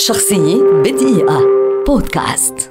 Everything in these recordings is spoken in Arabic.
شخصية بدقيقة. بودكاست.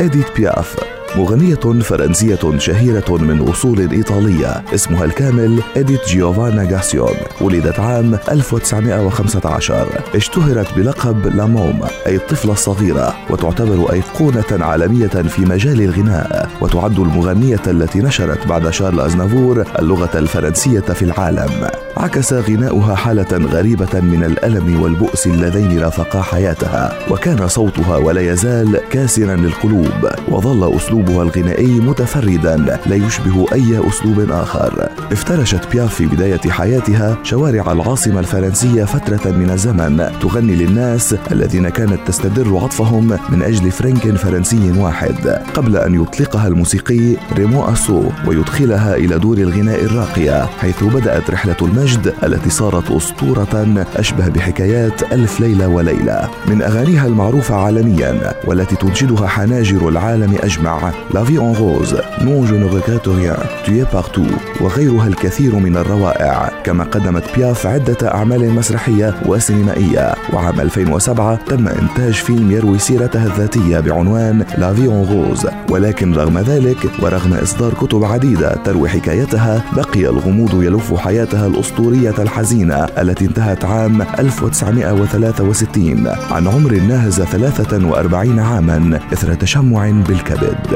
إديت بياف. مغنية فرنسية شهيرة من أصول إيطالية اسمها الكامل إديت جيوفانا غاسيون ولدت عام 1915 اشتهرت بلقب لاموم أي الطفلة الصغيرة وتعتبر أيقونة عالمية في مجال الغناء. وتعد المغنية التي نشرت بعد شارل أزنافور اللغة الفرنسية في العالم. عكس غناؤها حالة غريبة من الألم والبؤس اللذين رافقا حياتها وكان صوتها ولا يزال كاسرا للقلوب. وظل أسلوبها الغنائي متفردا لا يشبه أي أسلوب آخر. افترشت بياف في بداية حياتها شوارع العاصمة الفرنسية فترة من الزمن. تغني للناس الذين كانت تستدر عطفهم من أجل فرنك فرنسي واحد. قبل أن يطلقها الموسيقي ريمو أسو ويدخلها إلى دور الغناء الراقية حيث بدأت رحلة المجد التي صارت أسطورة أشبه بحكايات ألف ليلة وليلة. من أغانيها المعروفة عالميا والتي تنشدها حناجر العالم أجمع. La Vie en rose Non, je ne regrette rien Tu es partout وغيرها الكثير من الروائع. كما قدمت بياف عدة أعمال مسرحية وسينمائية. وعام 2007 تم إنتاج فيلم يروي سيرتها الذاتية بعنوان La Vie en rose ولكن رغم ذلك ورغم إصدار كتب عديدة تروي حكايتها بقي الغموض يلف حياتها الأسطورية الحزينة التي انتهت عام 1963 عن عمر ناهز 43 عاما إثر تشمع بالكبد.